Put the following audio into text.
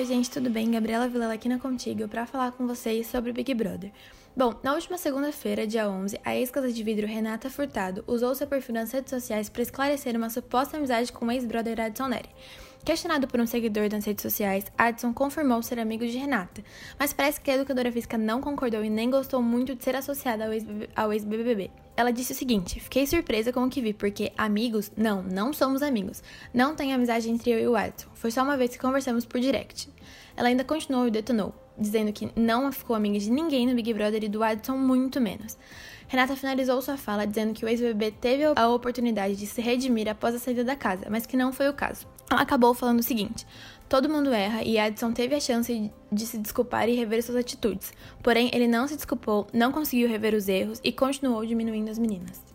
oi, gente, tudo bem? Gabriela Vilela aqui na Contigo para falar com vocês sobre Big Brother. Bom, na última segunda-feira, dia 11, a ex-casa de vidro Renata Furtado usou seu perfil nas redes sociais para esclarecer uma suposta amizade com o ex-brother Adson Neri. Questionado por um seguidor nas redes sociais, Adson confirmou ser amigo de Renata, mas parece que a educadora física não concordou e nem gostou muito de ser associada ao ex-BBB. Ela disse o seguinte: Fiquei surpresa com o que vi, porque amigos? Não, não somos amigos. Não tem amizade entre eu e o Adson. Foi só uma vez que conversamos por direct. Ela ainda continuou e detonou, dizendo que não ficou amiga de ninguém no Big Brother e do Adson muito menos. Renata finalizou sua fala dizendo que o ex-BBB teve a oportunidade de se redimir após a saída da casa, mas que não foi o caso. Ela acabou falando o seguinte: Todo mundo erra e Edson teve a chance de se desculpar e rever suas atitudes. Porém, ele não se desculpou, não conseguiu rever os erros e continuou diminuindo as meninas.